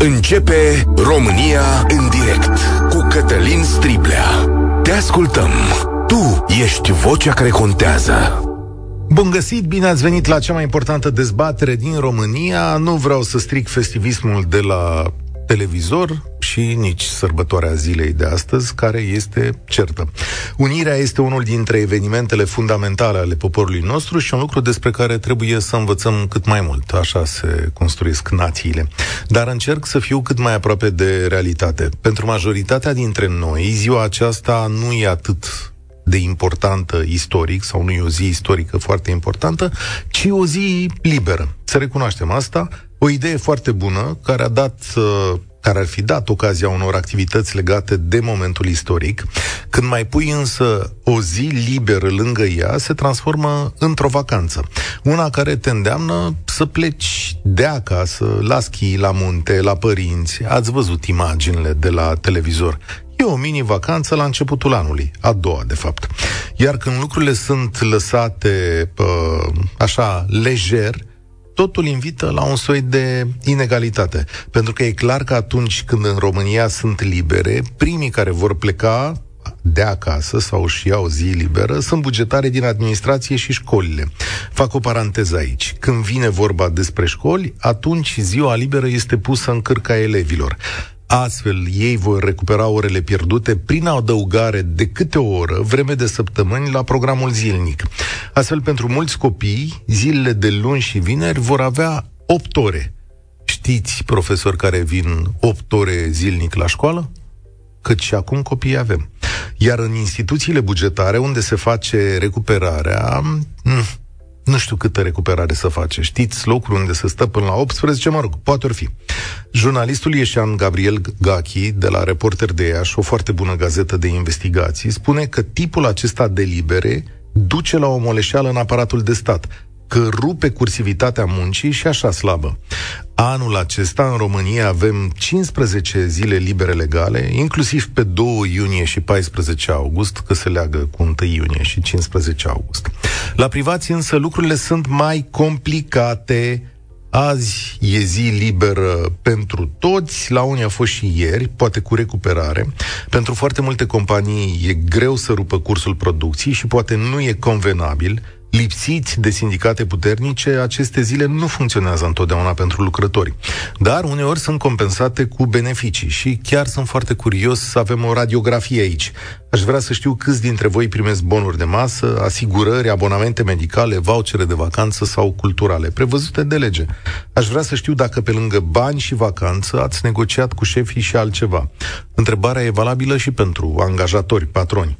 Începe România în direct cu Cătălin Striblea. Te ascultăm. Tu ești vocea care contează. Bun găsit, bine ați venit la cea mai importantă dezbatere din România. Nu vreau să stric festivismul de la televizor și nici sărbătoarea zilei de astăzi, care este certă. Unirea este unul dintre evenimentele fundamentale ale poporului nostru și un lucru despre care trebuie să învățăm cât mai mult. Așa se construiesc națiile. Dar încerc să fiu cât mai aproape de realitate. Pentru majoritatea dintre noi, ziua aceasta nu e atât de importantă istoric, sau nu e o zi istorică foarte importantă, ci o zi liberă. Să recunoaștem asta, o idee foarte bună care a dat uh, care ar fi dat ocazia unor activități legate de momentul istoric. Când mai pui însă o zi liberă lângă ea, se transformă într-o vacanță. Una care te îndeamnă să pleci de acasă, la schi, la munte, la părinți. Ați văzut imaginile de la televizor. E o mini-vacanță la începutul anului, a doua, de fapt. Iar când lucrurile sunt lăsate uh, așa lejer, totul invită la un soi de inegalitate. Pentru că e clar că atunci când în România sunt libere, primii care vor pleca de acasă sau și iau zi liberă sunt bugetare din administrație și școlile. Fac o paranteză aici. Când vine vorba despre școli, atunci ziua liberă este pusă în cârca elevilor. Astfel, ei vor recupera orele pierdute prin adăugare de câte o oră, vreme de săptămâni, la programul zilnic. Astfel, pentru mulți copii, zilele de luni și vineri vor avea 8 ore. Știți, profesori care vin 8 ore zilnic la școală? Cât și acum copii avem. Iar în instituțiile bugetare, unde se face recuperarea, mm, nu știu câtă recuperare să face. Știți locuri unde se stă până la 18, mă rog, poate or fi. Jurnalistul Ieșan Gabriel Gachi, de la Reporter de Iași, o foarte bună gazetă de investigații, spune că tipul acesta de libere duce la o moleșeală în aparatul de stat că rupe cursivitatea muncii și așa slabă. Anul acesta, în România, avem 15 zile libere legale, inclusiv pe 2 iunie și 14 august, că se leagă cu 1 iunie și 15 august. La privații însă lucrurile sunt mai complicate, Azi e zi liberă pentru toți, la unii a fost și ieri, poate cu recuperare. Pentru foarte multe companii e greu să rupă cursul producției și poate nu e convenabil lipsiți de sindicate puternice, aceste zile nu funcționează întotdeauna pentru lucrători. Dar uneori sunt compensate cu beneficii și chiar sunt foarte curios să avem o radiografie aici. Aș vrea să știu câți dintre voi primesc bonuri de masă, asigurări, abonamente medicale, vouchere de vacanță sau culturale, prevăzute de lege. Aș vrea să știu dacă pe lângă bani și vacanță ați negociat cu șefii și altceva. Întrebarea e valabilă și pentru angajatori, patroni.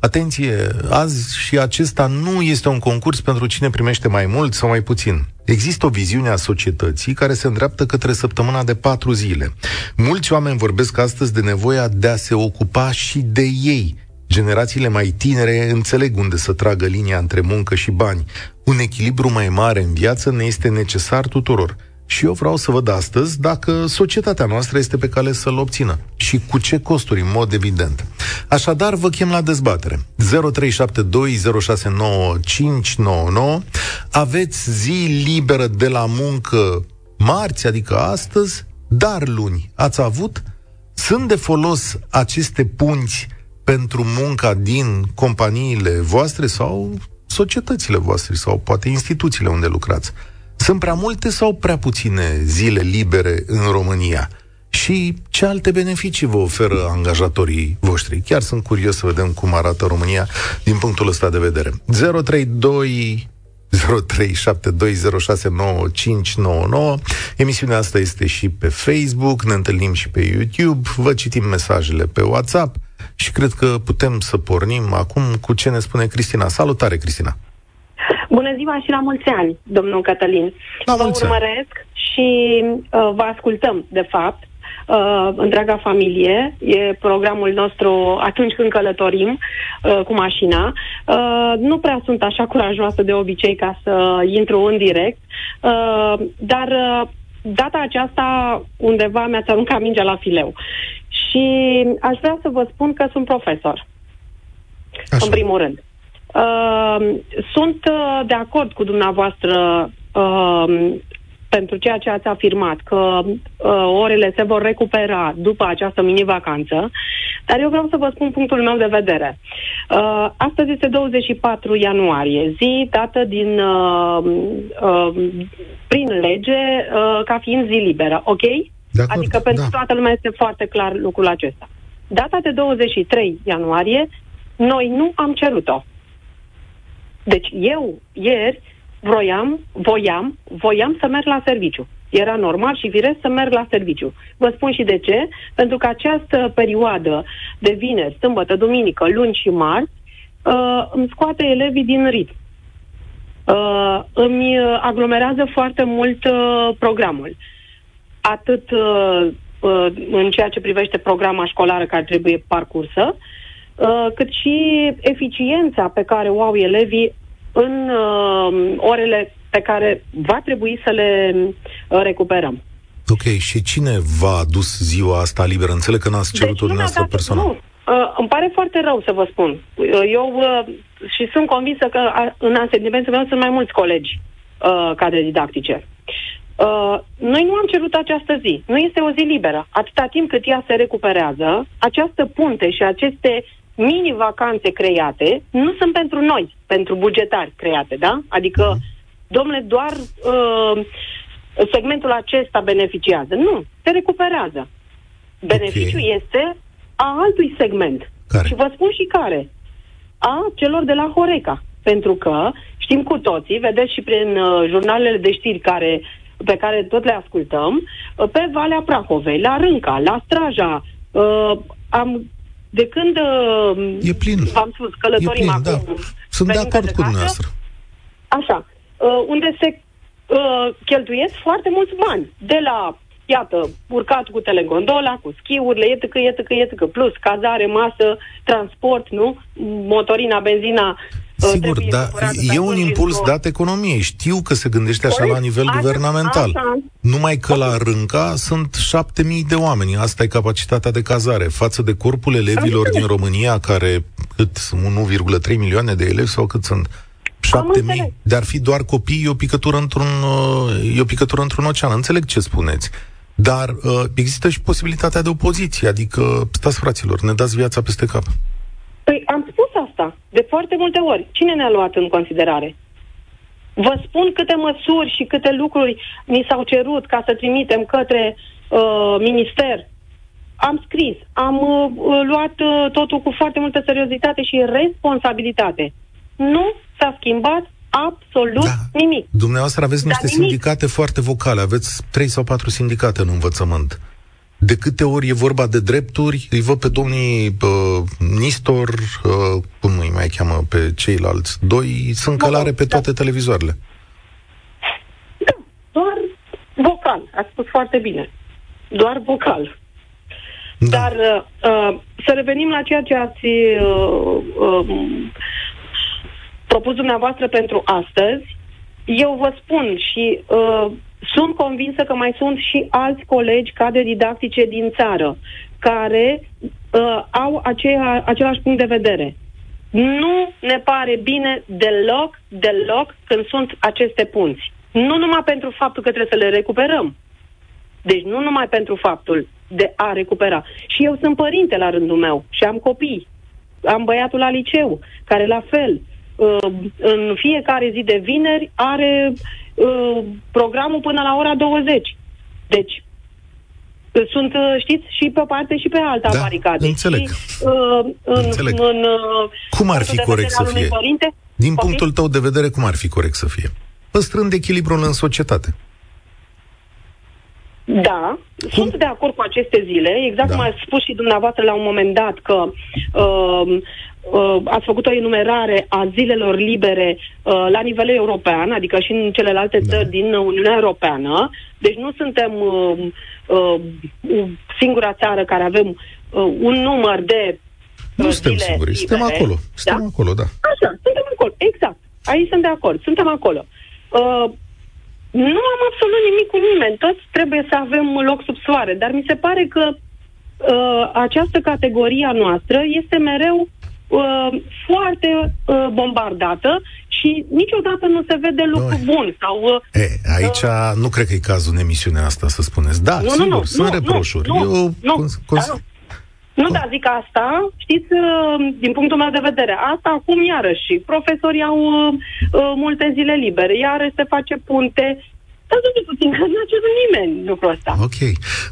Atenție, azi și acesta nu este un concurs pentru cine primește mai mult sau mai puțin. Există o viziune a societății care se îndreaptă către săptămâna de patru zile. Mulți oameni vorbesc astăzi de nevoia de a se ocupa și de ei. Generațiile mai tinere înțeleg unde să tragă linia între muncă și bani. Un echilibru mai mare în viață ne este necesar tuturor. Și eu vreau să văd astăzi dacă societatea noastră este pe cale să-l obțină și cu ce costuri, în mod evident. Așadar, vă chem la dezbatere. 0372069599 Aveți zi liberă de la muncă marți, adică astăzi, dar luni. Ați avut? Sunt de folos aceste punți pentru munca din companiile voastre sau societățile voastre sau poate instituțiile unde lucrați? Sunt prea multe sau prea puține zile libere în România? Și ce alte beneficii vă oferă angajatorii voștri? Chiar sunt curios să vedem cum arată România din punctul ăsta de vedere. 032 0372069599. Emisiunea asta este și pe Facebook, ne întâlnim și pe YouTube, vă citim mesajele pe WhatsApp și cred că putem să pornim acum cu ce ne spune Cristina. Salutare, Cristina! Bună ziua și la mulți ani, domnul Cătălin. La vă mulți urmăresc și uh, vă ascultăm, de fapt, uh, întreaga familie. E programul nostru atunci când călătorim uh, cu mașina. Uh, nu prea sunt așa curajoasă de obicei ca să intru în direct, uh, dar uh, data aceasta undeva mi-ați aruncat mingea la fileu. Și aș vrea să vă spun că sunt profesor. Așa. În primul rând. Uh, sunt uh, de acord cu dumneavoastră uh, pentru ceea ce ați afirmat, că uh, orele se vor recupera după această mini-vacanță, dar eu vreau să vă spun punctul meu de vedere. Uh, astăzi este 24 ianuarie, zi dată din, uh, uh, prin lege uh, ca fiind zi liberă, ok? De acord, adică pentru da. toată lumea este foarte clar lucrul acesta. Data de 23 ianuarie, noi nu am cerut-o. Deci eu, ieri, vroiam, voiam, voiam să merg la serviciu. Era normal și firesc să merg la serviciu. Vă spun și de ce. Pentru că această perioadă de vineri, sâmbătă, duminică, luni și marți uh, îmi scoate elevii din ritm. Uh, îmi aglomerează foarte mult uh, programul. Atât uh, uh, în ceea ce privește programa școlară care trebuie parcursă, uh, cât și eficiența pe care o au elevii în uh, orele pe care va trebui să le uh, recuperăm. Ok, și cine v-a adus ziua asta liberă? Înțeleg că n-ați cerut-o Deci nu mi-a dumneavoastră dat- personal. Nu, uh, îmi pare foarte rău să vă spun. Uh, eu uh, și sunt convinsă că a, în asentimentul meu sunt mai mulți colegi uh, cadre didactice. Uh, noi nu am cerut această zi. Nu este o zi liberă. Atâta timp cât ea se recuperează, această punte și aceste mini-vacanțe create nu sunt pentru noi, pentru bugetari create, da? Adică, domnule, doar uh, segmentul acesta beneficiază. Nu, se recuperează. Beneficiul este a altui segment. Care? Și vă spun și care. A celor de la Horeca. Pentru că știm cu toții, vedeți și prin uh, jurnalele de știri care, pe care tot le ascultăm, uh, pe Valea Prahovei, la Rânca, la Straja, uh, am de când uh, E plin. v-am spus, E călătorim plin, da. acum. Sunt de venim acord către cu casă, dumneavoastră. Așa, uh, unde se uh, cheltuiesc foarte mulți bani. De la, iată, urcat cu telegondola, cu schiurile, iată că, iată că, iată că, plus cazare, masă, transport, nu? Motorina, benzina. Uh, Sigur, trebuie dar cumpărată pe e un atunci impuls într-o- dat economiei. Știu că se gândește așa Corect. la nivel Așa, guvernamental. așa. Numai că la Rânca sunt șapte mii de oameni. Asta e capacitatea de cazare. Față de corpul elevilor înțeles. din România, care cât sunt 1,3 milioane de elevi sau cât sunt? 7 înțeles. mii. De ar fi doar copii, e o picătură într-un, uh, e o picătură într-un ocean. Înțeleg ce spuneți. Dar uh, există și posibilitatea de opoziție, adică, stați fraților, ne dați viața peste cap. Păi am spus asta de foarte multe ori. Cine ne-a luat în considerare? Vă spun câte măsuri și câte lucruri ni s-au cerut ca să trimitem către uh, minister. Am scris, am uh, uh, luat uh, totul cu foarte multă seriozitate și responsabilitate. Nu s-a schimbat absolut Da. nimic. Dumneavoastră aveți Dar niște nimic. sindicate foarte vocale, aveți trei sau patru sindicate în învățământ. De câte ori e vorba de drepturi, îi văd pe domnii uh, Nistor, uh, cum îi mai cheamă pe ceilalți, doi sunt Mă rog, călare pe da. toate televizoarele. Da, doar vocal. Ați spus foarte bine. Doar vocal. Da. Dar uh, uh, să revenim la ceea ce ați uh, uh, propus dumneavoastră pentru astăzi. Eu vă spun și uh, sunt convinsă că mai sunt și alți colegi cadre didactice din țară care uh, au aceea, același punct de vedere. Nu ne pare bine deloc, deloc când sunt aceste punți. Nu numai pentru faptul că trebuie să le recuperăm, deci nu numai pentru faptul de a recupera. Și eu sunt părinte la rândul meu și am copii. Am băiatul la liceu, care la fel, uh, în fiecare zi de vineri are uh, programul până la ora 20. Deci, uh, sunt, uh, știți, și pe o parte și pe alta Da, baricade. înțeleg. Și, uh, în, Înțeleg. În, uh, Cum ar fi punctul de corect vedere să al unui fie? Părinte, Din Poftim? punctul tău de vedere, cum ar fi corect să fie? Păstrând echilibrul în societate. Da, sunt de acord cu aceste zile, exact Da. cum ați spus și dumneavoastră la un moment dat că uh, uh, ați făcut o enumerare a zilelor libere uh, la nivel european, adică și în celelalte Da. țări din Uniunea Europeană. Deci nu suntem uh, uh, singura țară care avem uh, un număr de Nu uh, suntem zile siguri, libere. suntem acolo. Suntem da? acolo, da. Așa, suntem acolo, exact. Aici sunt de acord, suntem acolo. Uh, nu am absolut nimic cu nimeni, toți trebuie să avem loc sub soare, dar mi se pare că uh, această categorie a noastră este mereu uh, foarte uh, bombardată și niciodată nu se vede lucru Noi. bun. Sau, uh, e, aici uh, nu cred că e cazul în emisiunea asta să spuneți. Da, nu, sigur, nu, nu, sunt nu, reproșuri. Nu, Eu, nu, cons- cons- da, nu, da, zic asta, știți, uh, din punctul meu de vedere, asta acum iarăși, profesorii au uh, uh multe zile libere, iarăși se face punte, Stați puțin, că n-a cerut nimeni lucrul ăsta. Ok.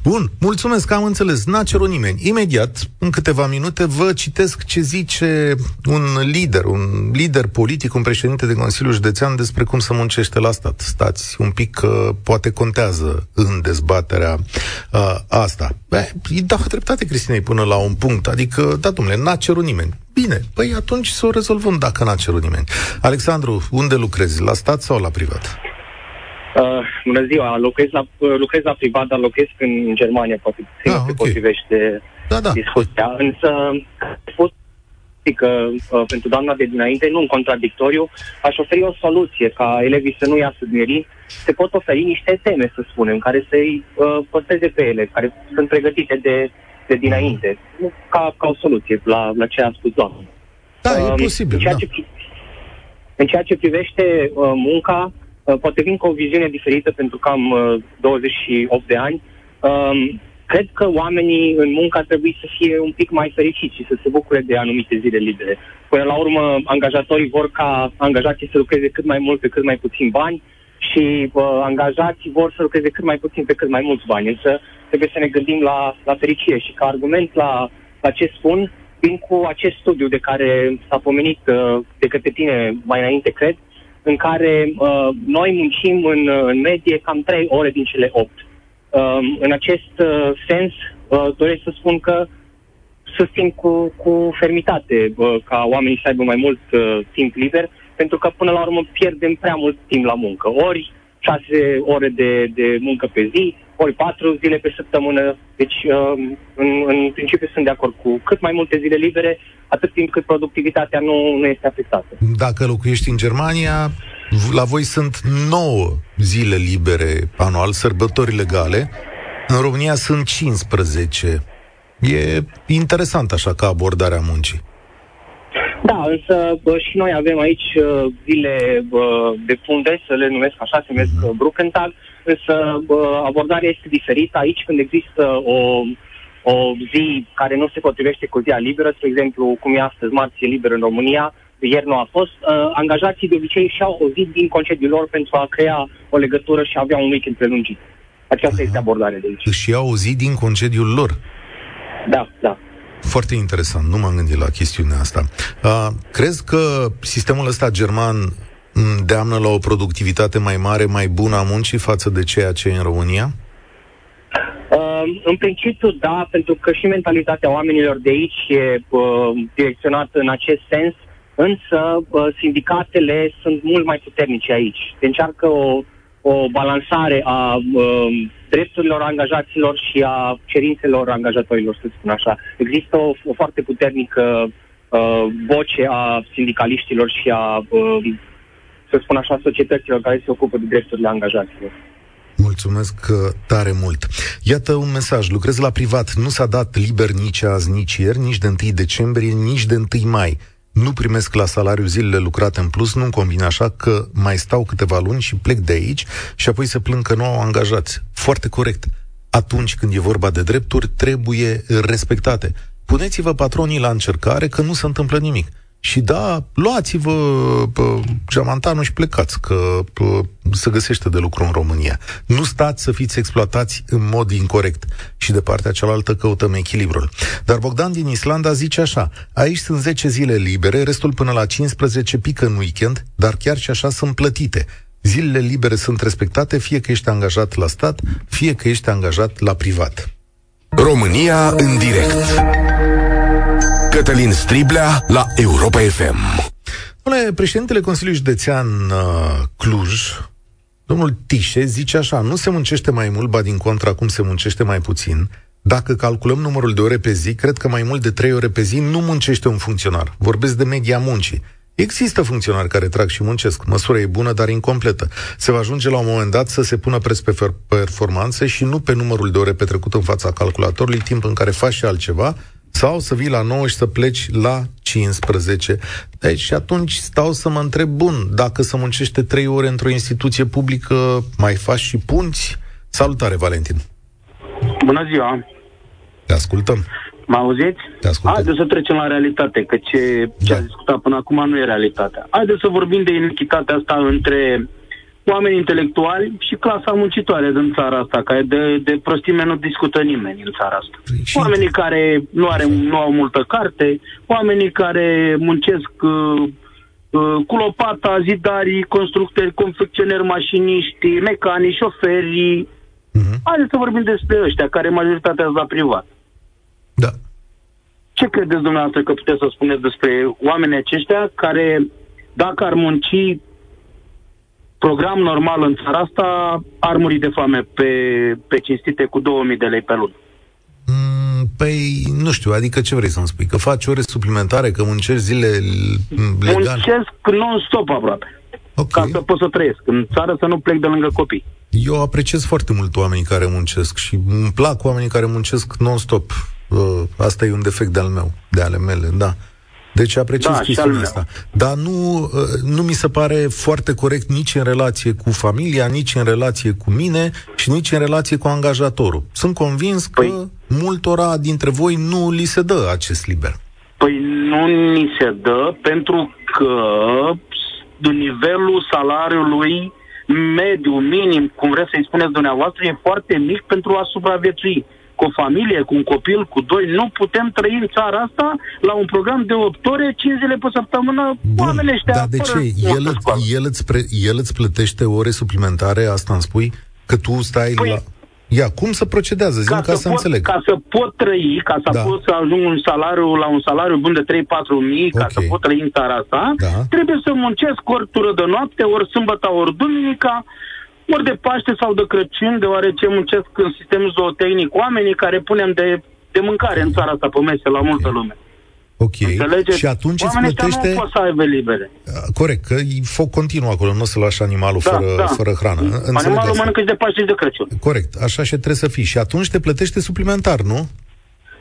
Bun, mulțumesc, am înțeles. N-a cerut nimeni. Imediat, în câteva minute, vă citesc ce zice un lider, un lider politic, un președinte de Consiliul Județean despre cum să muncește la stat. Stați un pic, că poate contează în dezbaterea uh, asta. Beh, îi dau dreptate Cristinei până la un punct. Adică, da, domnule, n-a cerut nimeni. Bine, păi atunci să o rezolvăm dacă n-a cerut nimeni. Alexandru, unde lucrezi? La stat sau la privat? Uh, bună ziua, lucrez la, uh, lucrez la privat, dar locuiesc în Germania, poate ah, okay. se potrivește da, da. discuția. Însă, a fost că uh, pentru doamna de dinainte, nu în contradictoriu, aș oferi o soluție ca elevii să nu iasă din Se pot oferi niște teme, să spunem, care să-i uh, păstreze pe ele, care sunt pregătite de, de dinainte, ca, ca o soluție la, la ce a spus doamna. Da, uh, e um, posibil. În ceea, da. ce, în ceea ce privește uh, munca, Uh, poate vin cu o viziune diferită pentru că am 28 uh, de ani. Um, cred că oamenii în muncă ar trebui să fie un pic mai fericiți și să se bucure de anumite zile libere. Până la urmă, angajatorii vor ca angajații să lucreze cât mai mult pe cât mai puțin bani și uh, angajații vor să lucreze cât mai puțin pe cât mai mulți bani. Însă trebuie să ne gândim la, la fericire și ca argument la, la ce spun, vin cu acest studiu de care s-a pomenit uh, de către tine mai înainte, cred, în care uh, noi muncim în, uh, în medie cam 3 ore din cele 8. Uh, în acest uh, sens, uh, doresc să spun că susțin cu, cu fermitate uh, ca oamenii să aibă mai mult uh, timp liber, pentru că până la urmă pierdem prea mult timp la muncă. Ori 6 ore de, de muncă pe zi, ori 4 zile pe săptămână. Deci, uh, în, în principiu, sunt de acord cu cât mai multe zile libere, atât timp cât productivitatea nu, nu este afectată. Dacă locuiești în Germania, la voi sunt 9 zile libere anual, sărbători legale. În România sunt 15. E interesant așa ca abordarea muncii. Da, însă bă, și noi avem aici uh, zile bă, de funde, să le numesc așa, se numesc uh-huh. Bruckenthal, însă bă, abordarea este diferită. Aici când există o, o zi care nu se potrivește cu ziua liberă, spre exemplu, cum e astăzi, marți e liberă în România, ieri nu a fost, uh, angajații de obicei și-au o zi din concediul lor pentru a crea o legătură și a avea un weekend prelungit. Aceasta Aha. este abordarea de aici. Își iau o zi din concediul lor. Da, da. Foarte interesant, nu m-am gândit la chestiunea asta. Uh, crezi că sistemul ăsta german îndeamnă la o productivitate mai mare, mai bună a muncii față de ceea ce e în România? Uh, în principiu, da, pentru că și mentalitatea oamenilor de aici e uh, direcționată în acest sens, însă uh, sindicatele sunt mult mai puternice aici. Se încearcă o, o balansare a uh, drepturilor angajaților și a cerințelor angajatorilor, să spun așa. Există o, o foarte puternică uh, voce a sindicaliștilor și a, uh, să spun așa, societăților care se ocupă de drepturile angajaților. Mulțumesc uh, tare mult. Iată un mesaj. Lucrez la privat. Nu s-a dat liber nici azi, nici ieri, nici de 1 decembrie, nici de 1 mai. Nu primesc la salariu zilele lucrate în plus, nu-mi convine așa că mai stau câteva luni și plec de aici și apoi să plâng că nu au angajați. Foarte corect. Atunci când e vorba de drepturi, trebuie respectate. Puneți-vă patronii la încercare că nu se întâmplă nimic. Și da, luați-vă pă, geamantanul și plecați, că pă, se găsește de lucru în România. Nu stați să fiți exploatați în mod incorrect. Și de partea cealaltă căutăm echilibrul. Dar Bogdan din Islanda zice așa, aici sunt 10 zile libere, restul până la 15 pică în weekend, dar chiar și așa sunt plătite. Zilele libere sunt respectate, fie că ești angajat la stat, fie că ești angajat la privat. România în direct Cătălin Striblea la Europa FM. Domnule, președintele Consiliului Județean uh, Cluj, domnul Tișe, zice așa, nu se muncește mai mult, ba din contra, acum se muncește mai puțin. Dacă calculăm numărul de ore pe zi, cred că mai mult de 3 ore pe zi nu muncește un funcționar. Vorbesc de media muncii. Există funcționari care trag și muncesc. Măsura e bună, dar incompletă. Se va ajunge la un moment dat să se pună preț pe performanțe și nu pe numărul de ore petrecut în fața calculatorului, timp în care faci și altceva, sau să vii la 9 și să pleci la 15. Deci și atunci stau să mă întreb, bun, dacă să muncește 3 ore într-o instituție publică, mai faci și punți? Salutare, Valentin! Bună ziua! Te ascultăm! Mă auziți? Te ascultăm. Haideți să trecem la realitate, că ce, ce Da. a discutat până acum nu e realitatea. Haideți să vorbim de inechitatea asta între oameni intelectuali și clasa muncitoare din țara asta, care de, de prostime nu discută nimeni în țara asta. Păi și- Oamenii care nu, are, nu au multă carte, oamenii care muncesc uh, uh, cu lopata, zidarii, constructori, confecționeri, mașiniști, mecanici, șoferi. Mhm. Haideți să vorbim despre ăștia, care majoritatea sunt la privat. Da. Ce credeți dumneavoastră că puteți să spuneți despre oamenii aceștia care, dacă ar munci program normal în țara asta, ar muri de foame pe, pe cinstite cu 2000 de lei pe lună? Mm, Păi, nu știu, adică ce vrei să-mi spui? Că faci ore suplimentare, că muncești zile l- legal? Muncesc non-stop aproape, Ok. ca să pot să trăiesc. În țară să nu plec de lângă copii. Eu apreciez foarte mult oamenii care muncesc și îmi plac oamenii care muncesc non-stop. Uh, Asta e un defect de-al meu, de ale mele, da. Deci apreciez Da, și chestiunea al meu. asta. Dar nu, uh, nu mi se pare foarte corect nici în relație cu familia, nici în relație cu mine și nici în relație cu angajatorul. Sunt convins că Păi- multora dintre voi nu li se dă acest liber. Păi nu ni se dă pentru că nivelul salariului mediu, minim, cum vreți să-i spuneți dumneavoastră, e foarte mic pentru a supraviețui. Cu o familie, cu un copil, cu doi, nu putem trăi în țara asta la un program de 8 ore, 5 zile pe săptămână, oamenii ăștia dar de fără ce? multă El, școală. îți- el, îți pre, el îți plătește ore suplimentare, asta îmi spui? Că tu stai Păi- la... Ia, cum să procedează? Zi ca, ca să pot, înțeleg. Ca să pot trăi, ca să Da. pot să ajung un salariu, la un salariu bun de 3-4 mii, ca Ok. să pot trăi în țara asta, Da. trebuie să muncesc ori tură de noapte, ori sâmbătă, ori duminica, ori de Paște sau de Crăciun, deoarece muncesc în sistemul zootehnic oamenii care punem de, de mâncare în țara asta pe mese la multă lume. Ok. Înțelegeți? Și atunci îți Oamenii ăștia plătește... nu pot să aibă libere. Uh, Corect, că e foc continuu acolo, nu o să lași animalul Da, fără, da. fără hrană. Înțeleg Animalul asta. mănâncă și de Paște și de Crăciun. Corect, așa și trebuie să fii. Și atunci te plătește suplimentar, nu?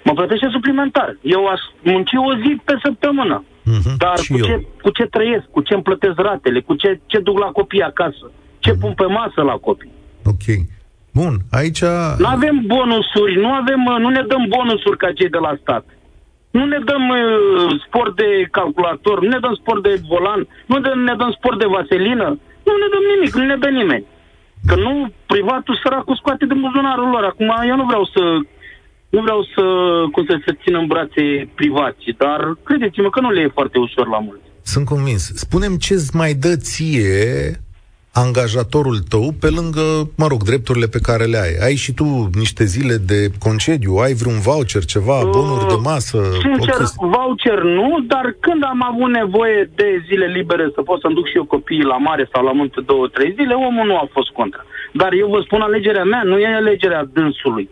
Mă plătește suplimentar. Eu aș munci o zi pe săptămână. Mhm, Dar și cu eu. ce, cu ce trăiesc, cu ce îmi plătesc ratele, cu ce, ce duc la copii acasă, ce Mhm. pun pe masă la copii. Ok. Bun, aici... Nu avem bonusuri, nu, avem, uh, nu ne dăm bonusuri ca cei de la stat. Nu ne dăm uh, sport de calculator, nu ne dăm sport de volan, nu ne, ne dăm sport de vaselină, nu ne dăm nimic, nu ne dă nimeni. Că nu, privatul săracul scoate din buzunarul lor. Acum eu nu vreau să nu vreau să, cum să se țină în brațe privați, dar credeți-mă că nu le e foarte ușor la mulți. Sunt convins. Spunem ce-ți mai dă ție angajatorul tău pe lângă, mă rog, drepturile pe care le ai. Ai și tu niște zile de concediu, ai vreun voucher, ceva, bonuri de masă? o Sincer, chestie? voucher nu, dar când am avut nevoie de zile libere să pot să-mi duc și eu copiii la mare sau la munte două, trei zile, omul nu a fost contra. Dar eu vă spun alegerea mea, nu e alegerea dânsului.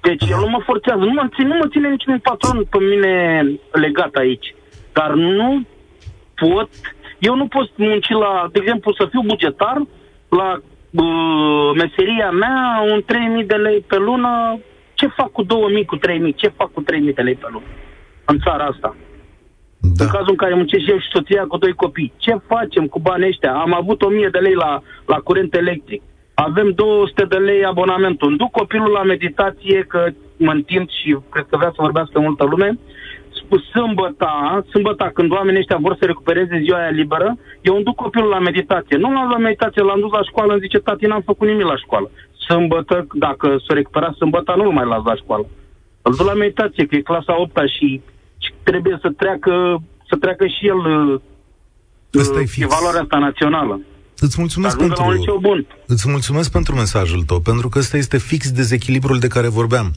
Deci el nu mă forțează, nu mă, ține, nu mă ține niciun patron pe mine legat aici. Dar nu pot, eu nu pot munci la, de exemplu, să fiu bugetar la uh, meseria mea un 3000 de lei pe lună. Ce fac cu 2000, cu 3000? Ce fac cu 3000 de lei pe lună? În țara asta. Da. În cazul în care muncesc eu și soția cu doi copii. Ce facem cu banii ăștia? Am avut 1000 de lei la, la curent electric. Avem 200 de lei abonamentul. Îmi duc copilul la meditație, că mă întind și cred că vrea să vorbească multă lume. Sp- Sâmbăta, sâmbăta, când oamenii ăștia vor să recupereze ziua aia liberă, eu îmi duc copilul la meditație. Nu l-am la meditație, l-am dus la școală, îmi zice, tati, n-am făcut nimic la școală. Sâmbătă, dacă s-o recupera sâmbăta, nu-l mai las la școală. Îl duc la meditație, că e clasa 8 și, și trebuie să treacă, să treacă și el uh, Ăsta e uh, fix. evaluarea asta națională. Îți mulțumesc Ajungă la un liceu pentru, bun. îți mulțumesc pentru mesajul tău, pentru că ăsta este fix dezechilibrul de care vorbeam.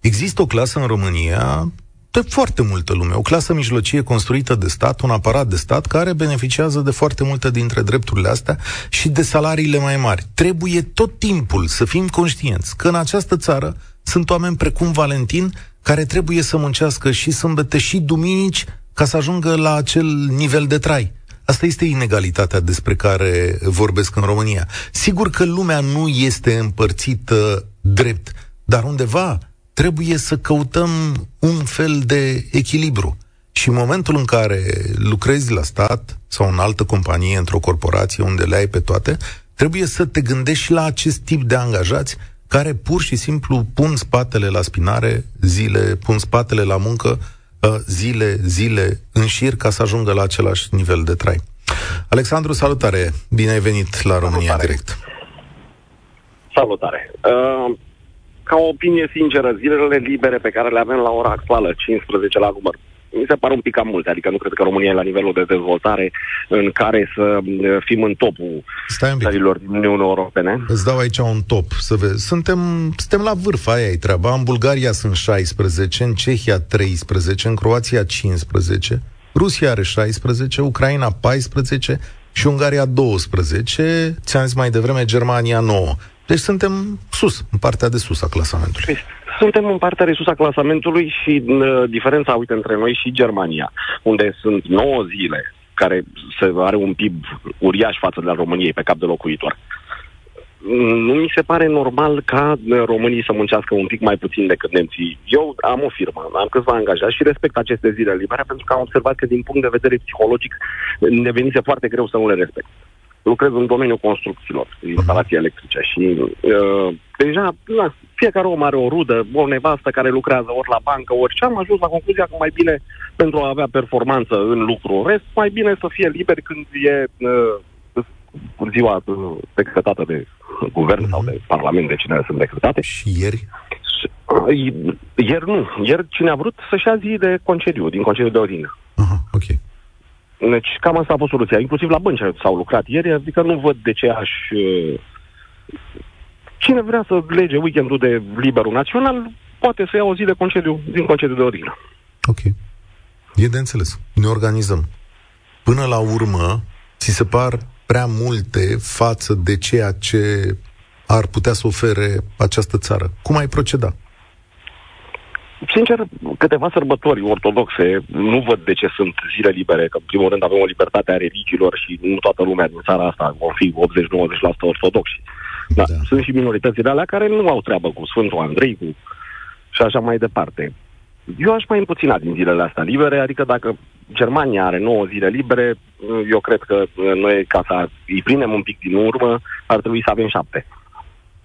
Există o clasă în România de foarte multă lume, o clasă mijlocie construită de stat, un aparat de stat care beneficiază de foarte multe dintre drepturile astea și de salariile mai mari. Trebuie tot timpul să fim conștienți că în această țară sunt oameni precum Valentin care trebuie să muncească și sâmbete și duminici ca să ajungă la acel nivel de trai. Asta este inegalitatea despre care vorbesc în România. Sigur că lumea nu este împărțită drept, dar undeva trebuie să căutăm un fel de echilibru. Și în momentul în care lucrezi la stat sau în altă companie, într-o corporație unde le ai pe toate, trebuie să te gândești și la acest tip de angajați care pur și simplu pun spatele la spinare zile, pun spatele la muncă uh, zile, zile în șir ca să ajungă la același nivel de trai. Alexandru, salutare! Bine ai venit la România salutare. Direct. Salutare! Uh, ca o opinie sinceră, zilele libere pe care le avem la ora actuală, 15 la număr, mi se pare un pic cam multe, adică nu cred că România e la nivelul de dezvoltare în care să uh, fim în topul Stai un pic. țărilor din Uniunea Europene. Îți dau aici un top, să vezi. Suntem, suntem la vârf, aia e treaba. În Bulgaria sunt 16, în Cehia 13, în Croația 15, Rusia are 16, Ucraina 14 și Ungaria 12, ți-am zis mai devreme Germania 9. Deci suntem sus, în partea de sus a clasamentului. Păi, suntem în partea de sus a clasamentului și uh, diferența, uite, între noi și Germania, unde sunt 9 zile care se are un PIB uriaș față de la României pe cap de locuitor. Nu mi se pare normal ca uh, românii să muncească un pic mai puțin decât nemții. Eu am o firmă, am câțiva angajați și respect aceste zile libere pentru că am observat că din punct de vedere psihologic ne venise foarte greu să nu le respect lucrez în domeniul construcțiilor, instalații electrice și uh, deja na, fiecare om are o rudă, o nevastă care lucrează ori la bancă, ori ce am ajuns la concluzia că mai bine pentru a avea performanță în lucru, rest, mai bine să fie liber când e uh, ziua uh, decretată de guvern mm-hmm. sau de parlament, de cine sunt decretate. Și ieri? Uh, ieri nu. Ieri cine a vrut să-și ia zi de concediu, din concediu de ordine. Aha, ok. Deci cam asta a fost soluția. Inclusiv la bănci s-au lucrat ieri, adică nu văd de ce aș... Uh, cine vrea să lege weekendul de liberul național, poate să ia o zi de concediu, din concediu de ordine. Ok. E de înțeles. Ne organizăm. Până la urmă, ți se par prea multe față de ceea ce ar putea să ofere această țară. Cum ai proceda? Sincer, câteva sărbători ortodoxe, nu văd de ce sunt zile libere, că în primul rând avem o libertate a religiilor și nu toată lumea din țara asta vom fi 80-90% ortodoxi. Da, da. Sunt și minoritățile alea care nu au treabă cu Sfântul Andrei cu... și așa mai departe. Eu aș mai împuțina din zilele astea libere, adică dacă Germania are 9 zile libere, eu cred că noi, ca să îi prindem un pic din urmă, ar trebui să avem 7.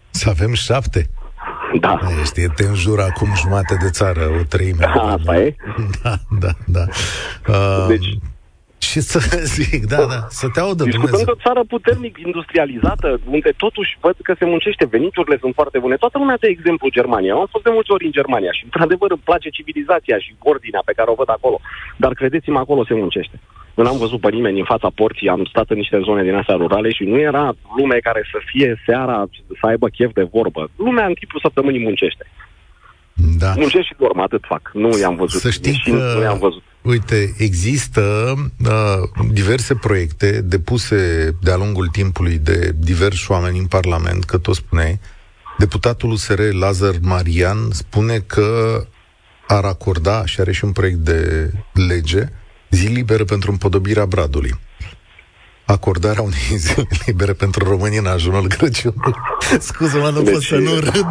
Să avem 7? Da. Este, te înjură acum jumate de țară, o treime. Asta e? Da, da, da. Uh, deci, ce să zic, da, da, să te audă Discutăm de o țară puternic industrializată, unde totuși văd că se muncește, veniturile sunt foarte bune. Toată lumea de exemplu Germania. Eu am fost de multe ori în Germania și într-adevăr îmi place civilizația și ordinea pe care o văd acolo. Dar credeți-mă, acolo se muncește. Nu am văzut pe nimeni în fața porții, am stat în niște zone din astea rurale și nu era lume care să fie seara, să aibă chef de vorbă. Lumea în timpul săptămânii muncește. Da. Muncesc și dorm, atât fac. Nu i-am văzut. Să știți că, nu i-am văzut. Uite, există uh, diverse proiecte depuse de-a lungul timpului de diversi oameni în Parlament, că tot spuneai, deputatul USR Lazar Marian spune că ar acorda, și are și un proiect de lege, zi liberă pentru împodobirea Bradului acordarea unei zile libere pentru România în ajunul Crăciunului. Scuză-mă, nu deci, pot să nu râd.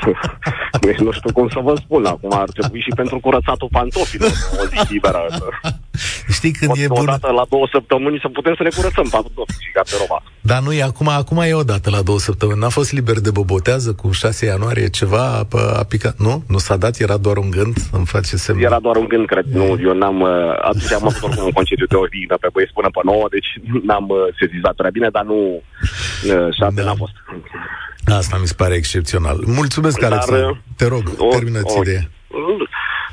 deci, nu știu cum să vă spun. Acum ar trebui și pentru curățatul pantofilor o zi liberă. Știi când Pot e bună? Odată la două săptămâni să putem să ne curățăm pantofii și garderoba. Dar nu e acum, acum e o dată la două săptămâni. N-a fost liber de bobotează cu 6 ianuarie ceva a, a picat? Nu? Nu s-a dat? Era doar un gând? Îmi face semn. Era doar un gând, cred. Nu, eu n-am... Uh, atunci am avut oricum un concediu de ordine pe băieți până pe 9, deci n-am uh, sezizat prea bine, dar nu... Uh, șapte da. n-a fost. Asta mi se pare excepțional. Mulțumesc, Alex. Te rog, termină-ți ideea.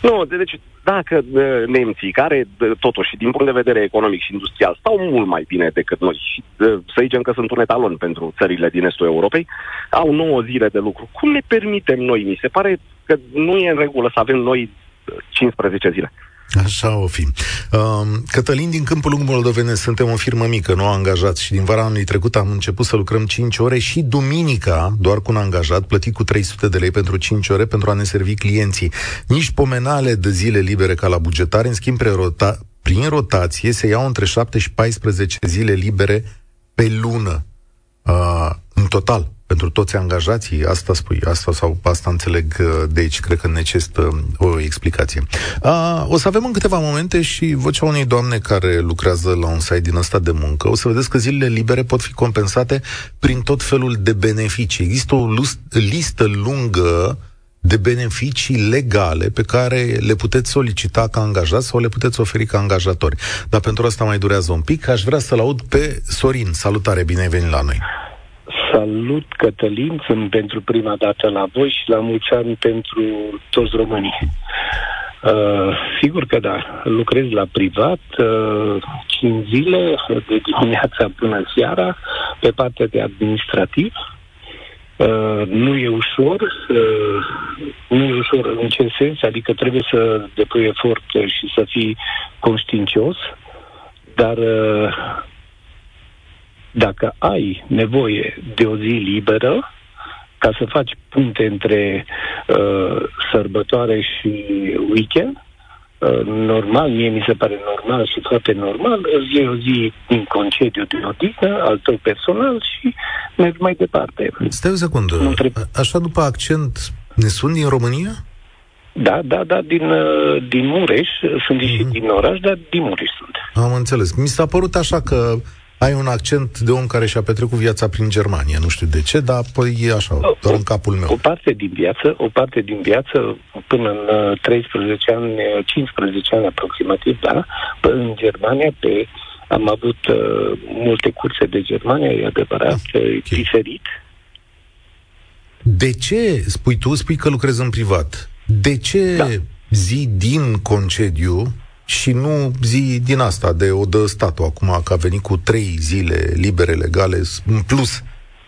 Nu, deci dacă nemții, care totuși din punct de vedere economic și industrial stau mult mai bine decât noi, și să zicem că sunt un etalon pentru țările din estul Europei, au 9 zile de lucru. Cum ne permitem noi? Mi se pare că nu e în regulă să avem noi 15 zile. Așa o fi. Uh, Cătălin, din Câmpul Lung Moldovene, suntem o firmă mică, nu angajați și din vara anului trecut am început să lucrăm 5 ore și duminica, doar cu un angajat, plătit cu 300 de lei pentru 5 ore pentru a ne servi clienții. Nici pomenale de zile libere ca la bugetare, în schimb, rota- prin rotație se iau între 7 și 14 zile libere pe lună. Uh, în total, pentru toți angajații, asta spui, asta sau asta înțeleg uh, de aici, cred că necesită o explicație. A, o să avem în câteva momente și vocea unei doamne care lucrează la un site din ăsta de muncă. O să vedeți că zilele libere pot fi compensate prin tot felul de beneficii. Există o listă lungă de beneficii legale pe care le puteți solicita ca angajat sau le puteți oferi ca angajatori. Dar pentru asta mai durează un pic. Aș vrea să-l aud pe Sorin. Salutare, bine ai venit la noi. Salut, Cătălin, sunt pentru prima dată la voi și la mulți ani pentru toți românii. Uh, sigur că da, lucrez la privat uh, 5 zile, de dimineața până seara, pe partea de administrativ. Uh, nu e ușor, uh, nu e ușor în ce sens, adică trebuie să depui efort și să fii conștiincios, dar uh, dacă ai nevoie de o zi liberă, ca să faci punte între uh, sărbătoare și weekend, uh, normal, mie mi se pare normal și foarte normal, îți iei o zi din concediu de odihnă al tău personal și mergi mai departe. Stai o secundă. Așa după accent, ne sunt din România? Da, da, da, din, uh, din Mureș, sunt ieșit mm-hmm. din oraș, dar din Mureș sunt. Am înțeles. Mi s-a părut așa că ai un accent de om care și-a petrecut viața prin Germania. Nu știu de ce, dar păi e așa, o, doar în capul meu. O parte din viață, o parte din viață, până în 13 uh, ani, 15 ani aproximativ, da, în Germania, pe, am avut uh, multe curse de Germania, e adevărat, ah, okay. diferit. De ce, spui tu, spui că lucrezi în privat, de ce da. zi din concediu și nu zi din asta de o dă statul acum că a venit cu trei zile libere legale în plus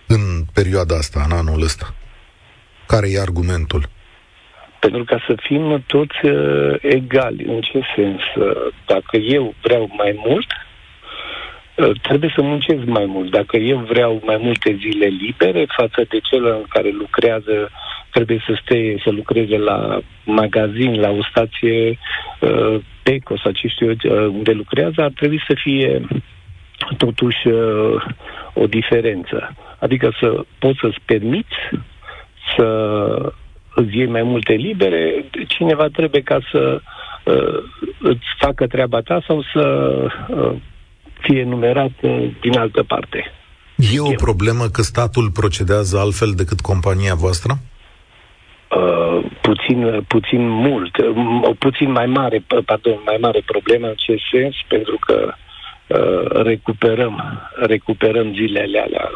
în perioada asta, în anul ăsta. Care e argumentul? Pentru ca să fim toți uh, egali. În ce sens? Uh, dacă eu vreau mai mult, uh, trebuie să muncesc mai mult. Dacă eu vreau mai multe zile libere față de cel în care lucrează, trebuie să stea, să lucreze la magazin, la o stație uh, PECO sau ce știu eu uh, unde lucrează, ar trebui să fie totuși uh, o diferență. Adică să poți să-ți permiți să îți iei mai multe libere, cineva trebuie ca să uh, îți facă treaba ta sau să uh, fie numerat uh, din altă parte. E o problemă că statul procedează altfel decât compania voastră? Uh, puțin, puțin mult, o puțin mai mare, pardon, mai mare problemă în ce sens, pentru că uh, recuperăm, recuperăm zilele alea.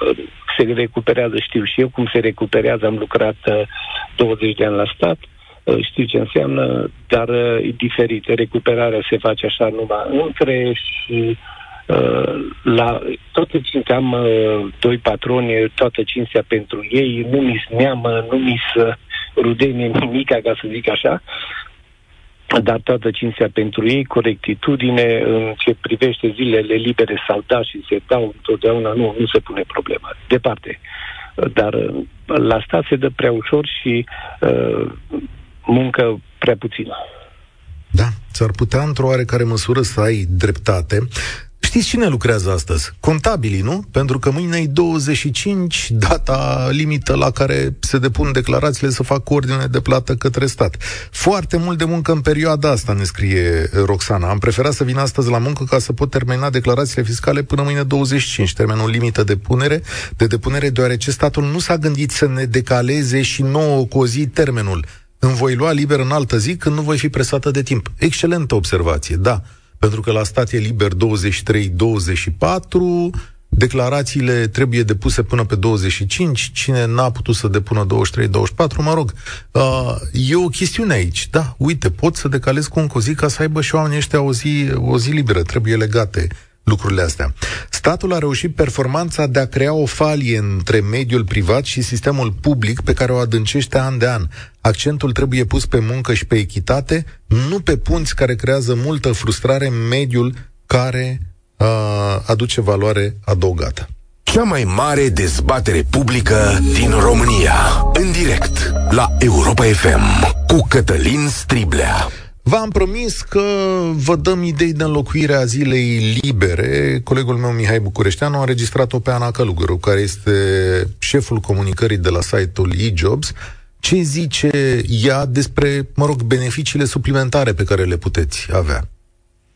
Se recuperează, știu și eu cum se recuperează, am lucrat uh, 20 de ani la stat, uh, știu ce înseamnă, dar uh, e diferit. Recuperarea se face așa numai între și uh, la toată cinstea am uh, doi patroni, toată cinstea pentru ei, nu mi neamă, nu mi să rudenie nimica, ca să zic așa, dar toată cinstea pentru ei, corectitudine în ce privește zilele libere sau da și se dau întotdeauna, nu, nu se pune problema. Departe. Dar la stat se dă prea ușor și uh, muncă prea puțină. Da, ți-ar putea într-o oarecare măsură să ai dreptate. Știți cine lucrează astăzi? Contabilii, nu? Pentru că mâine e 25, data limită la care se depun declarațiile să fac ordine de plată către stat. Foarte mult de muncă în perioada asta, ne scrie Roxana. Am preferat să vin astăzi la muncă ca să pot termina declarațiile fiscale până mâine 25, termenul limită de punere, de depunere, deoarece statul nu s-a gândit să ne decaleze și nouă cu o zi termenul. Îmi voi lua liber în altă zi când nu voi fi presată de timp. Excelentă observație, da pentru că la stat e liber 23-24, declarațiile trebuie depuse până pe 25, cine n-a putut să depună 23-24, mă rog, uh, e o chestiune aici, da, uite, pot să decalez cu încă o zi ca să aibă și oamenii ăștia o zi, o zi liberă, trebuie legate lucrurile astea. Statul a reușit performanța de a crea o falie între mediul privat și sistemul public pe care o adâncește an de an. Accentul trebuie pus pe muncă și pe echitate, nu pe punți care creează multă frustrare în mediul care uh, aduce valoare adăugată. Cea mai mare dezbatere publică din România. În direct la Europa FM cu Cătălin Striblea. V-am promis că vă dăm idei de înlocuire a zilei libere. Colegul meu, Mihai Bucureșteanu, a înregistrat-o pe Ana Călugăru, care este șeful comunicării de la site-ul eJobs. Ce zice ea despre, mă rog, beneficiile suplimentare pe care le puteți avea?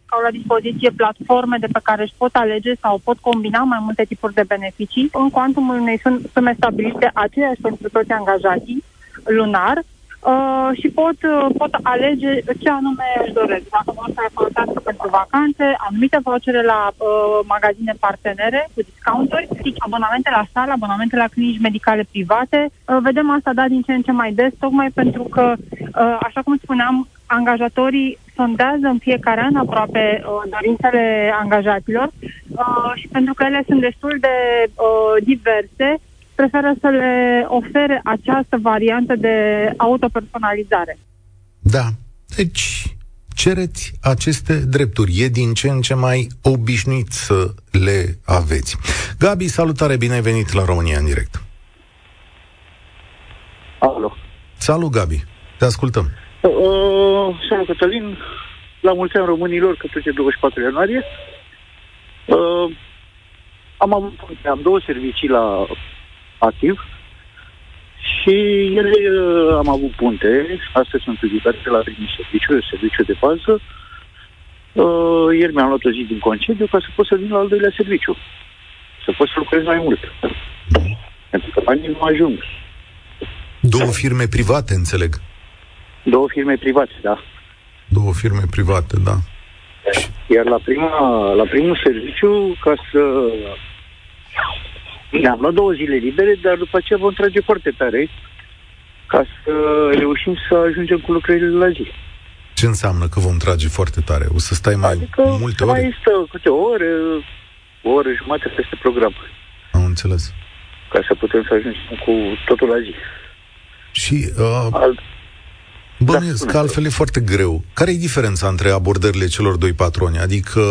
au la dispoziție platforme de pe care își pot alege sau pot combina mai multe tipuri de beneficii în cuantumul unei sume stabilite aceeași pentru toți angajații lunar uh, și pot, uh, pot alege ce anume își doresc. Dacă vor să folosească pentru vacanțe, anumite vouchere la uh, magazine partenere cu discounturi, abonamente la sală, abonamente la clinici medicale private. Uh, vedem asta da din ce în ce mai des, tocmai pentru că, uh, așa cum spuneam, angajatorii sondează în fiecare an aproape uh, dorințele angajaților uh, și pentru că ele sunt destul de uh, diverse, preferă să le ofere această variantă de autopersonalizare. Da. Deci, cereți aceste drepturi. E din ce în ce mai obișnuit să le aveți. Gabi, salutare, bine ai venit la România în direct. Alo. Salut, Gabi. Te ascultăm. Uh, Salut, Cătălin. La mulți ani românilor, că trece 24 ianuarie. Uh, am avut am două servicii la activ și ele uh, am avut punte. Astăzi sunt vizitate la primul serviciu, serviciu de bază. Uh, ieri mi-am luat o zi din concediu ca să pot să vin la al doilea serviciu. Să pot să lucrez mai mult. Pentru că banii nu ajung. Două firme private, înțeleg. Două firme private, da. Două firme private, da. Iar la, prima, la primul serviciu, ca să... Ne-am luat două zile libere, dar după aceea vom trage foarte tare ca să reușim să ajungem cu lucrările la zi. Ce înseamnă că vom trage foarte tare? O să stai mai adică multe ore? mai stă câte o oră, o oră jumătate peste program. Am înțeles. Ca să putem să ajungem cu totul la zi. Și uh, Alt... Bănuiesc da, că altfel e foarte greu. Care e diferența între abordările celor doi patroni? Adică,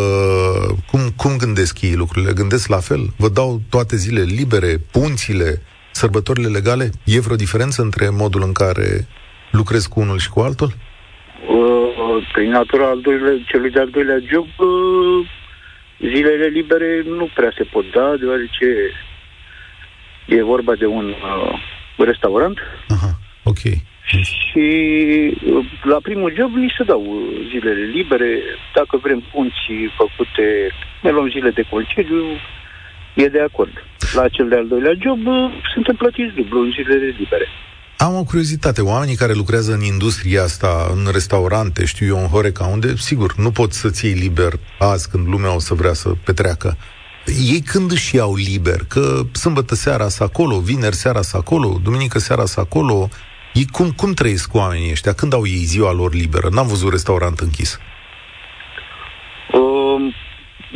cum, cum gândesc ei lucrurile? Gândesc la fel? Vă dau toate zile libere, punțile, sărbătorile legale? E vreo diferență între modul în care lucrez cu unul și cu altul? Uh, prin natura al doilea, celui de-al doilea job, uh, zilele libere nu prea se pot da, deoarece e vorba de un uh, restaurant. Aha, ok. Și uh, la primul job ni se dau zilele libere. Dacă vrem punți făcute, ne luăm zile de concediu, e de acord. La cel de-al doilea job uh, suntem plătiți dublu în zilele libere. Am o curiozitate. Oamenii care lucrează în industria asta, în restaurante, știu eu, în Horeca, unde, sigur, nu pot să-ți iei liber azi când lumea o să vrea să petreacă. Ei când își iau liber? Că sâmbătă seara să acolo, vineri seara să acolo, duminică seara să acolo, ei cum, cum trăiesc cu oamenii ăștia? Când au ei ziua lor liberă? N-am văzut restaurant închis. Uh,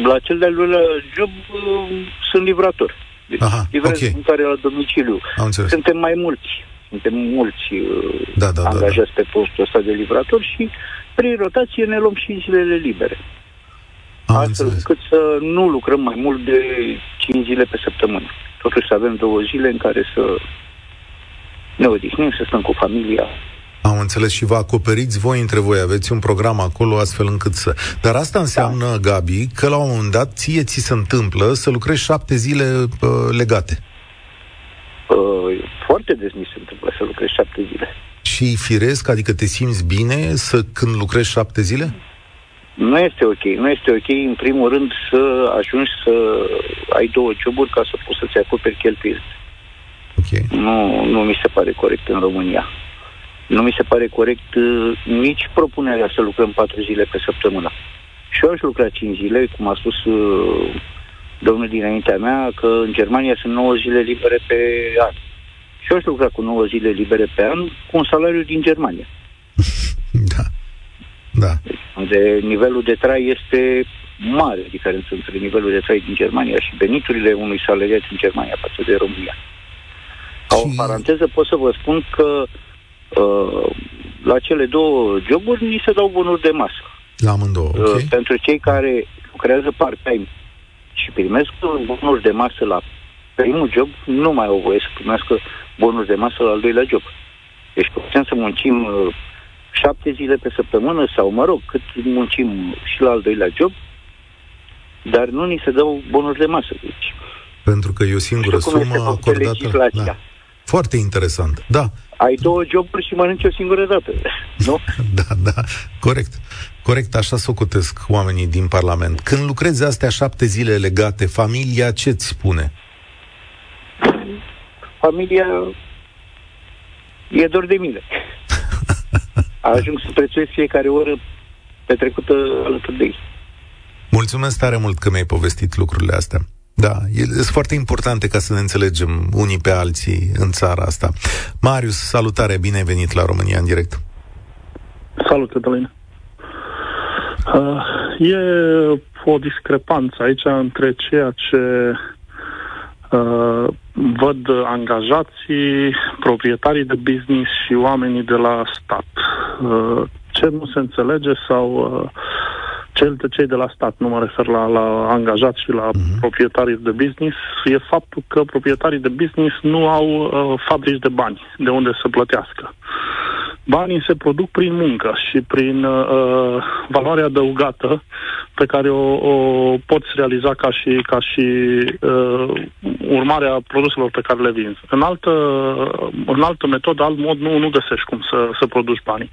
la cel de-al doilea job uh, sunt livrator. Deci Aha, livrez ok. mâncare la domiciliu. Am înțeles. Suntem mai mulți. Suntem mulți uh, Da, da, da, angajați pe postul ăsta de livrator și prin rotație ne luăm și zilele libere. Am Astfel înțeles. încât să nu lucrăm mai mult de 5 zile pe săptămână. Totuși să avem două zile în care să ne odihnim, să stăm cu familia. Am înțeles și vă acoperiți voi între voi, aveți un program acolo astfel încât să... Dar asta înseamnă, da. Gabi, că la un moment dat ție ți se întâmplă să lucrezi șapte zile uh, legate. Uh, foarte des mi se întâmplă să lucrez șapte zile. Și firesc, adică te simți bine să când lucrezi șapte zile? Nu este ok. Nu este ok, în primul rând, să ajungi să ai două joburi ca să poți să-ți acoperi cheltuieli. Ok. Nu, nu mi se pare corect în România. Nu mi se pare corect uh, nici propunerea să lucrăm patru zile pe săptămână. Și eu aș lucra cinci zile, cum a spus uh, domnul dinaintea mea, că în Germania sunt 9 zile libere pe an. Și eu aș lucra cu 9 zile libere pe an cu un salariu din Germania. Da. Da. unde nivelul de trai este mare diferență între nivelul de trai din Germania și veniturile unui salariat în Germania față de România. Ca o Și- paranteză pot să vă spun că uh, la cele două joburi ni se dau bonuri de masă. La amândouă, ok? Uh, pentru cei care lucrează part-time și primesc bonuri de masă la primul job, nu mai au voie să primească bonuri de masă la al doilea job. Deci putem să muncim uh, șapte zile pe săptămână sau, mă rog, cât muncim și la al doilea job, dar nu ni se dau bonuri de masă. Deci, Pentru că e o singură sumă acordată. Da. Foarte interesant, da. Ai două joburi și mănânci o singură dată, nu? da, da, corect. Corect, așa socotesc oamenii din Parlament. Când lucrezi astea șapte zile legate, familia ce-ți spune? Familia e dor de mine. Ajung să prețuiesc fiecare oră petrecută alături de ei. Mulțumesc tare mult că mi-ai povestit lucrurile astea. Da, sunt foarte importante ca să ne înțelegem unii pe alții în țara asta. Marius, salutare, bine ai venit la România în direct. Salut, Cătălin. Uh, e o discrepanță aici între ceea ce uh, văd angajații, proprietarii de business și oamenii de la stat. Uh, ce nu se înțelege sau uh, cel de cei de la stat, nu mă refer la, la angajați și la uh-huh. proprietarii de business, e faptul că proprietarii de business nu au uh, fabrici de bani de unde să plătească. Banii se produc prin muncă și prin uh, valoare adăugată pe care o, o poți realiza ca și, ca și uh, urmare a produselor pe care le vinzi. În altă, în altă metodă, alt mod, nu, nu găsești cum să, să produci banii.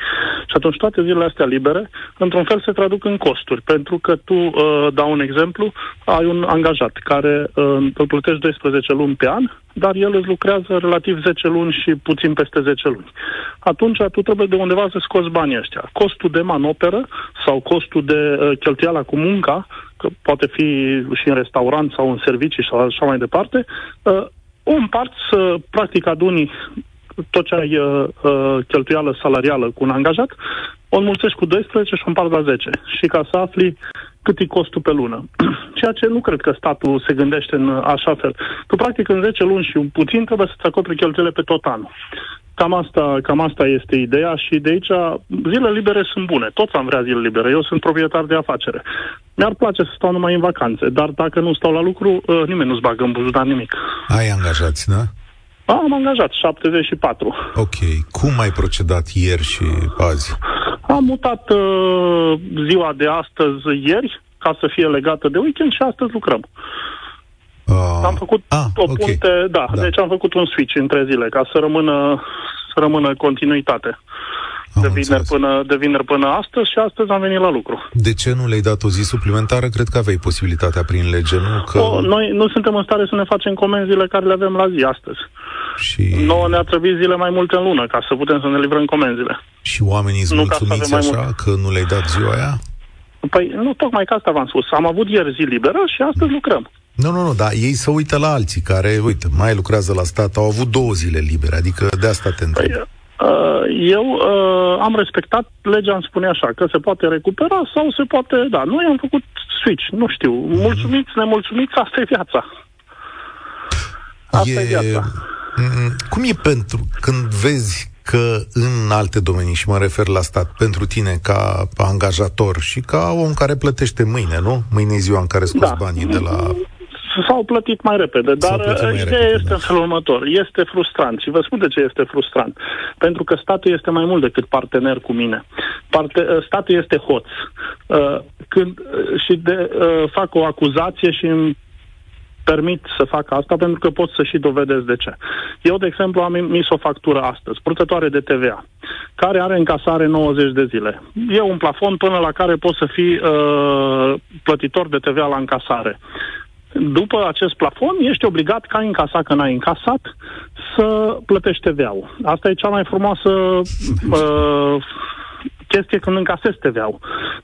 Și atunci toate zilele astea libere, într-un fel, se traduc în costuri. Pentru că tu, uh, dau un exemplu, ai un angajat care uh, îl plătești 12 luni pe an, dar el îți lucrează relativ 10 luni și puțin peste 10 luni. Atunci tu trebuie de undeva să scoți banii ăștia. Costul de manoperă sau costul de uh, cheltuiala cu munca, că poate fi și în restaurant sau în servicii sau așa mai departe, uh, o împart să practic aduni tot ce ai uh, uh, cheltuială salarială cu un angajat, o înmulțești cu 12 și o împart la 10. Și ca să afli cât e costul pe lună. Ceea ce nu cred că statul se gândește în așa fel. Tu, practic, în 10 luni și un puțin trebuie să-ți acoperi cheltuielile pe tot anul. Cam asta, cam asta este ideea și de aici zilele libere sunt bune. Toți am vrea zile libere. Eu sunt proprietar de afacere. Mi-ar place să stau numai în vacanțe, dar dacă nu stau la lucru, uh, nimeni nu-ți bagă în buzunar nimic. Ai angajați, da? Am angajat 74. Ok. Cum ai procedat ieri și azi? Am mutat uh, ziua de astăzi ieri, ca să fie legată de weekend și astăzi lucrăm. Uh, am făcut ah, o okay. punte, da, da, deci am făcut un switch între zile ca să rămână, să rămână continuitate. De vineri, până, de vineri până astăzi și astăzi am venit la lucru. De ce nu le-ai dat o zi suplimentară? Cred că aveai posibilitatea prin lege, nu? Că... O, noi nu suntem în stare să ne facem comenzile care le avem la zi astăzi. Și... Nouă ne-a trebuit zile mai multe în lună ca să putem să ne livrăm comenzile. Și oamenii sunt mulțumiți așa mult. că nu le-ai dat ziua aia? Păi nu, tocmai ca asta v-am spus. Am avut ieri zi liberă și astăzi lucrăm. Nu, nu, nu, dar ei se uită la alții care, uite, mai lucrează la stat, au avut două zile libere, adică de asta te întreb. Păi, uh, eu uh, am respectat, legea îmi spune așa, că se poate recupera sau se poate, da, noi am făcut switch, nu știu, mm-hmm. mulțumiți, nemulțumiți, asta e viața. Asta e, e viața. Cum e pentru când vezi că în alte domenii, și mă refer la stat, pentru tine ca angajator și ca om care plătește mâine, nu? Mâine e ziua în care scoți da. banii de la S-au plătit mai repede, dar mai ideea repede, este da. în felul următor. Este frustrant și vă spun de ce este frustrant. Pentru că statul este mai mult decât partener cu mine. Parte, ă, statul este hoț. Uh, când, și de, uh, fac o acuzație și îmi permit să fac asta pentru că pot să și dovedesc de ce. Eu, de exemplu, am emis o factură astăzi, purtătoare de TVA, care are încasare 90 de zile. E un plafon până la care poți să fii uh, plătitor de TVA la încasare. După acest plafon, ești obligat, ca încasat, că n-ai încasat, să plătești TVA-ul. Asta e cea mai frumoasă uh, chestie când încasezi TVA-ul.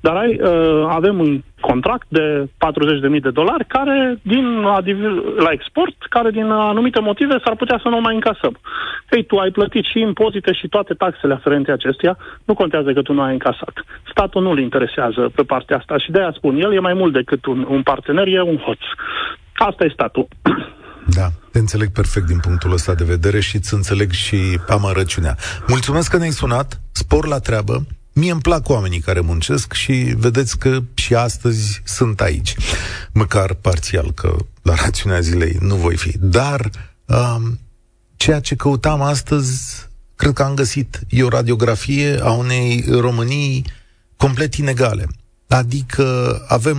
Dar ai, uh, avem un contract de 40.000 de dolari care din la export, care din anumite motive s-ar putea să nu mai încasăm. Ei, tu ai plătit și impozite și toate taxele aferente acestea, nu contează că tu nu ai încasat. Statul nu-l interesează pe partea asta și de-aia spun, el e mai mult decât un, un partener, e un hoț. Asta e statul. Da, te înțeleg perfect din punctul ăsta de vedere și îți înțeleg și amărăciunea. Mulțumesc că ne-ai sunat, spor la treabă, Mie îmi plac oamenii care muncesc și vedeți că și astăzi sunt aici. Măcar parțial, că la rațiunea zilei nu voi fi. Dar um, ceea ce căutam astăzi cred că am găsit, e o radiografie a unei Românii complet inegale. Adică avem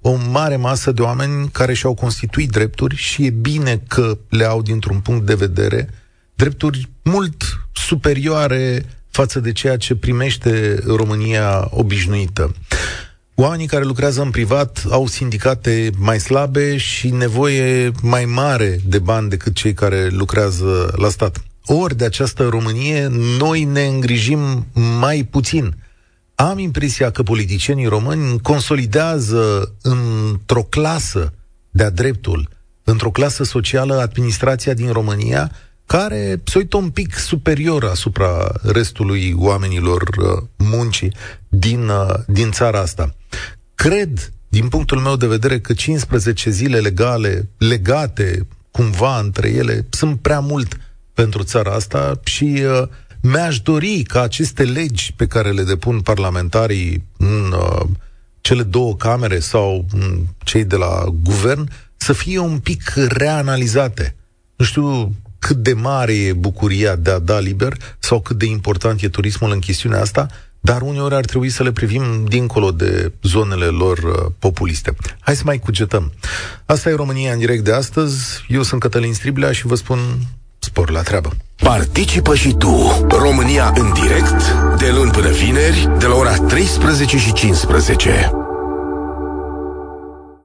o mare masă de oameni care și-au constituit drepturi și e bine că le au dintr-un punct de vedere drepturi mult superioare față de ceea ce primește România obișnuită. Oamenii care lucrează în privat au sindicate mai slabe și nevoie mai mare de bani decât cei care lucrează la stat. Ori de această Românie, noi ne îngrijim mai puțin. Am impresia că politicienii români consolidează într-o clasă de-a dreptul, într-o clasă socială, administrația din România, care se uită un pic superior asupra restului oamenilor uh, muncii din, uh, din țara asta. Cred, din punctul meu de vedere, că 15 zile legale, legate cumva între ele, sunt prea mult pentru țara asta și uh, mi-aș dori ca aceste legi pe care le depun parlamentarii în uh, cele două camere sau în cei de la guvern să fie un pic reanalizate. Nu știu cât de mare e bucuria de a da liber sau cât de important e turismul în chestiunea asta, dar uneori ar trebui să le privim dincolo de zonele lor uh, populiste. Hai să mai cugetăm. Asta e România în direct de astăzi. Eu sunt Cătălin Striblea și vă spun spor la treabă. Participă și tu, România în direct, de luni până vineri, de la ora 13 și 15.